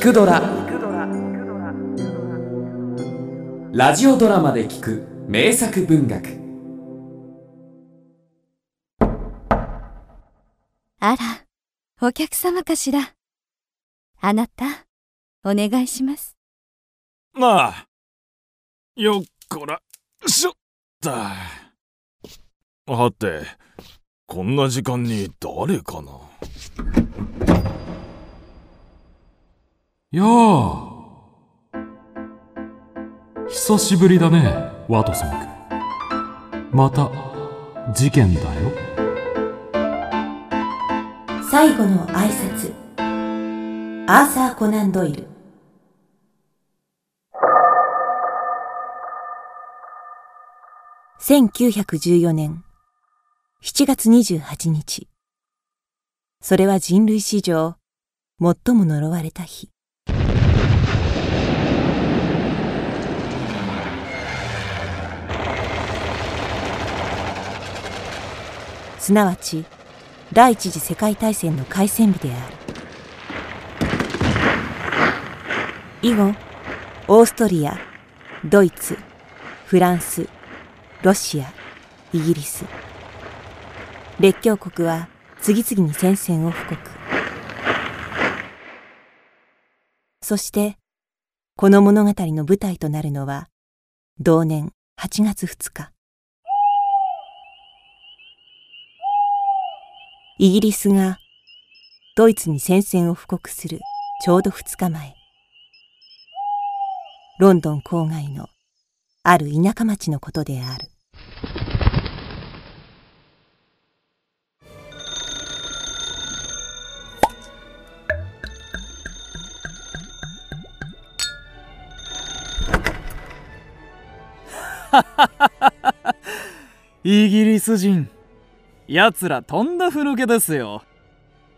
聞くドラ」ラジオドラマで聞く名作文学あら、お客様かしら。あなた、お願いします。まあ、よっこら、しょった。はて、こんな時間に誰かなやあ。久しぶりだねワトソン君また事件だよ。最後の挨拶。アーサー・コナン・ドイル。1914年。7月28日。それは人類史上最も呪われた日。すなわち第一次世界大戦の開戦日である。以後オーストリアドイツフランスロシアイギリス。列強国は次々に戦線を布告。そしてこの物語の舞台となるのは同年8月2日。イギリスがドイツに宣戦を布告するちょうど2日前ロンドン郊外のある田舎町のことである。イギリス人。奴らとんだふぬけですよ。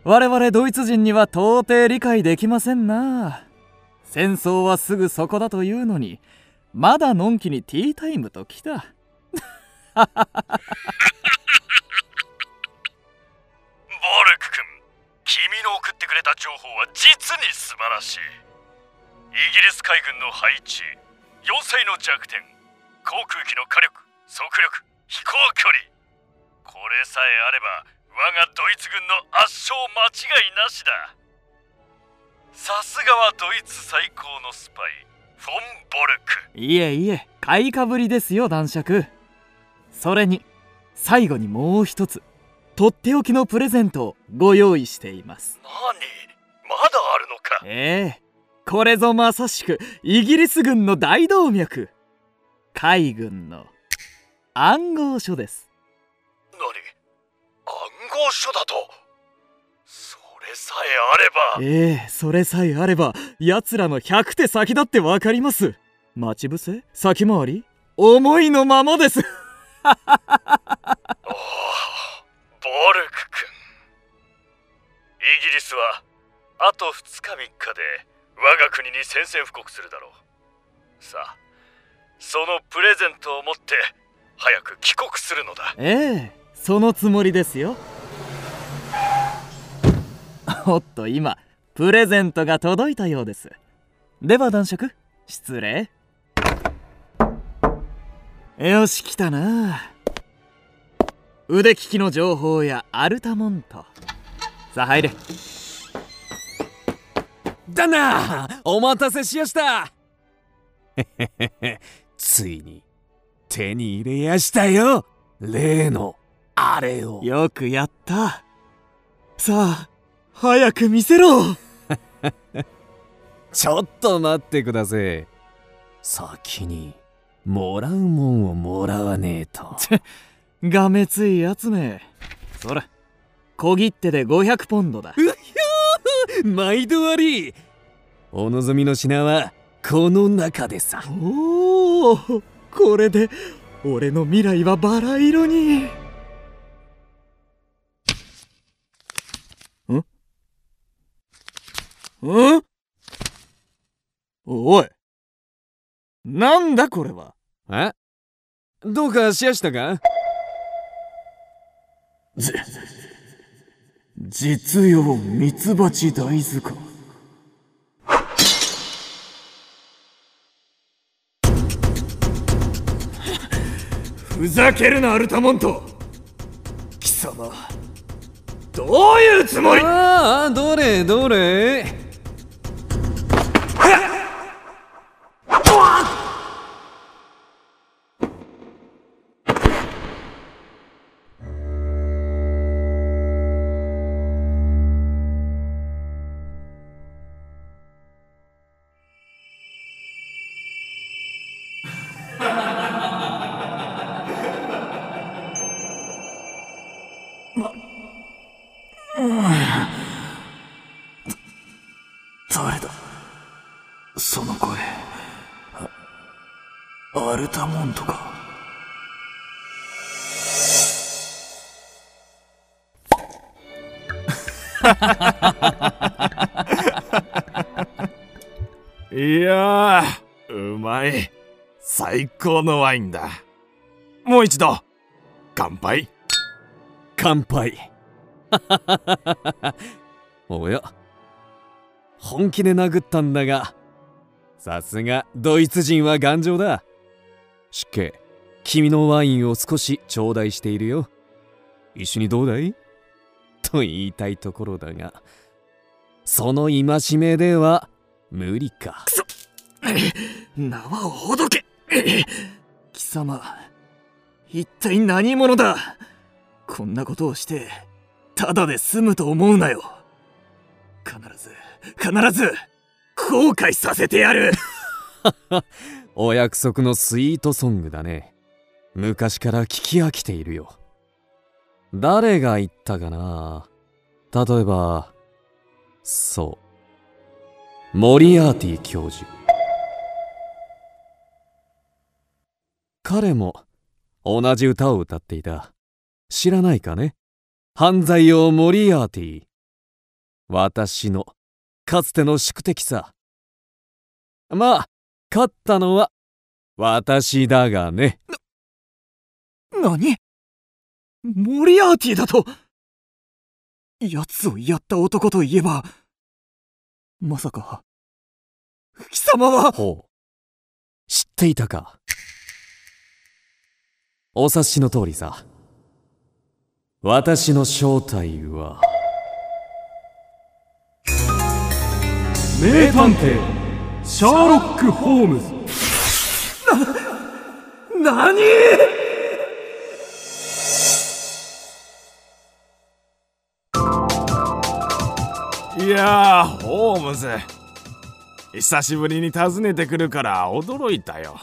我々ドイツ人には到底理解できませんな。戦争はすぐそこだというのにまだのんきにティータイムときた。ボルク君君の送ってくれた情報は実に素晴らしい。イギリス海軍の配置要塞の弱点航空機の火力速力飛行距離。これさえあれば我がドイツ軍の圧勝間違いなしだ。さすがはドイツ最高のスパイフォン・ボルク。いえいえ買いかぶりですよ男爵。それに最後にもう一つとっておきのプレゼントをご用意しています。何？まだあるのか。ええこれぞまさしくイギリス軍の大動脈。海軍の暗号書です。何暗号書だと。それさえあれば。ええそれさえあれば奴らの100手先だってわかります。待ち伏せ？先回り？思いのままです。おおボルク君。イギリスはあと2日3日で我が国に宣戦布告するだろう。さあそのプレゼントを持って早く帰国するのだ。ええそのつもりですよおっと今プレゼントが届いたようです。では男爵失礼。よし来たな。腕利きの情報やアルタモント。さあ入れ。旦那お待たせしやした。ついに手に入れやしたよ例のあれを。よくやった。さあ早く見せろ。ちょっと待ってください先にもらうもんをもらわねえと。がめついやつめ。そら。小切手で500ポンドだ。うひょー。毎度あり。お望みの品はこの中でさ。おおこれで俺の未来はバラ色にうん？おい。なんだこれは？え？どうかしやしたか？じ、実用ミツバ大図鑑。ふざけるな、アルタモント。貴様、どういうつもり？ああ、どれどれ？誰だその声あアルタモントか。いやーうまい。最高のワインだ。もう一度。乾杯。乾杯。おや？本気で殴ったんだがさすがドイツ人は頑丈だ。失敬君のワインを少し頂戴しているよ。一緒にどうだい？と言いたいところだがその戒めでは無理か。縄をほどけ！貴様一体何者だ？こんなことをしてただで済むと思うなよ。必ず必ず後悔させてやる。お約束のスイートソングだね。昔から聞き飽きているよ。誰が言ったかな？例えばそう。モリアーティ教授。彼も同じ歌を歌っていた。知らないかね？犯罪王モリアーティ。私のかつての宿敵さ。まあ勝ったのは私だがね。何？モリアーティだと奴をやった男といえばまさか貴様は？ほう。知っていたか？お察しの通りさ。私の正体は名探偵シャーロック・ホームズ。何？いやーホームズ。久しぶりに訪ねてくるから驚いたよ。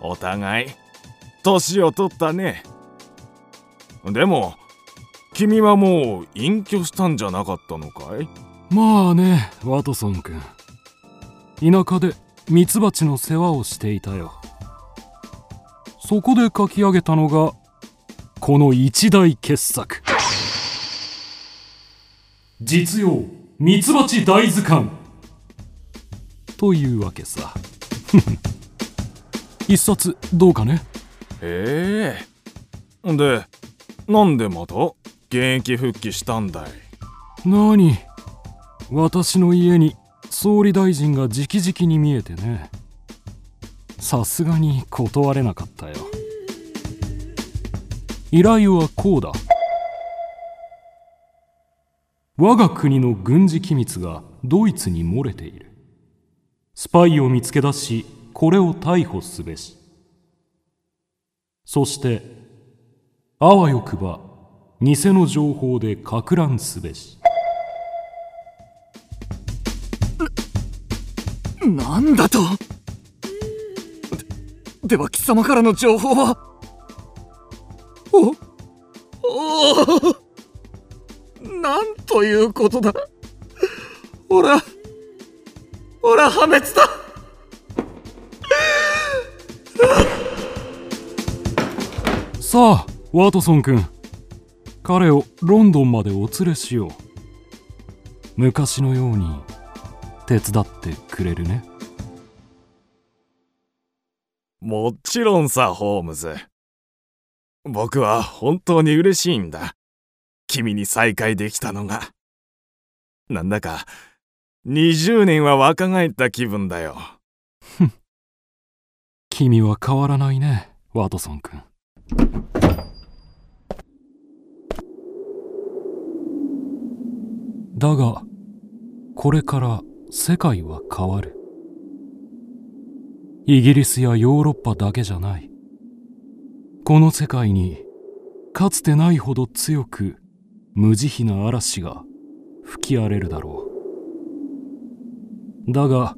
お互い年を取ったね。でも君はもう隠居したんじゃなかったのかい？まあねワトソン君。田舎でミツバチの世話をしていたよ。そこで書き上げたのがこの一大傑作。実用ミツバチ大図鑑。というわけさ。一冊どうかね？へえ。でなんでまた現役復帰したんだい？何？私の家に総理大臣が直々に見えてね。さすがに断れなかったよ。依頼はこうだ。我が国の軍事機密がドイツに漏れている。スパイを見つけ出しこれを逮捕すべし。そしてあわよくば偽の情報でか乱すべし。なんだと？ででは貴様からの情報は？おおおなんということだ？ほらほら破滅だ！さあワトソン君。彼をロンドンまでお連れしよう。昔のように。手伝ってくれるね。もちろんさホームズ。僕は本当に嬉しいんだ。君に再会できたのが。なんだか20年は若返った気分だよ。君は変わらないねワトソン君。だがこれから世界は変わる。イギリスやヨーロッパだけじゃない。この世界にかつてないほど強く無慈悲な嵐が吹き荒れるだろう。だが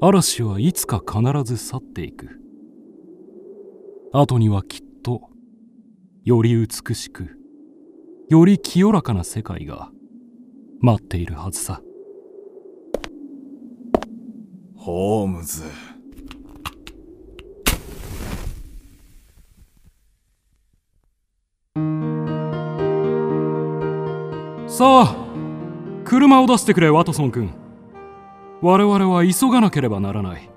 嵐はいつか必ず去っていく。後にはきっとより美しくより清らかな世界が待っているはずさ。ホームズ。さあ車を出してくれワトソン君。我々は急がなければならない。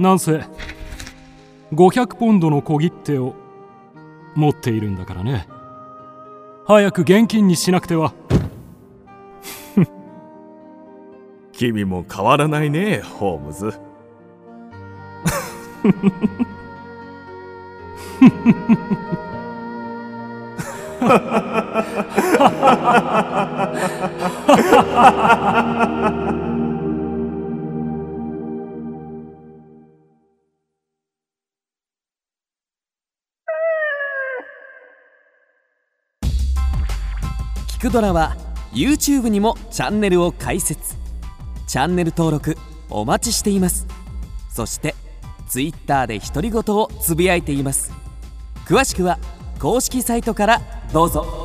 なんせ500ポンドの小切手を持っているんだからね。早く現金にしなくては。君も変わらないねホームズ。聞くドラは YouTube にもチャンネルを開設。チャンネル登録お待ちしています。そして Twitter で独り言をつぶやいています。詳しくは公式サイトからどうぞ。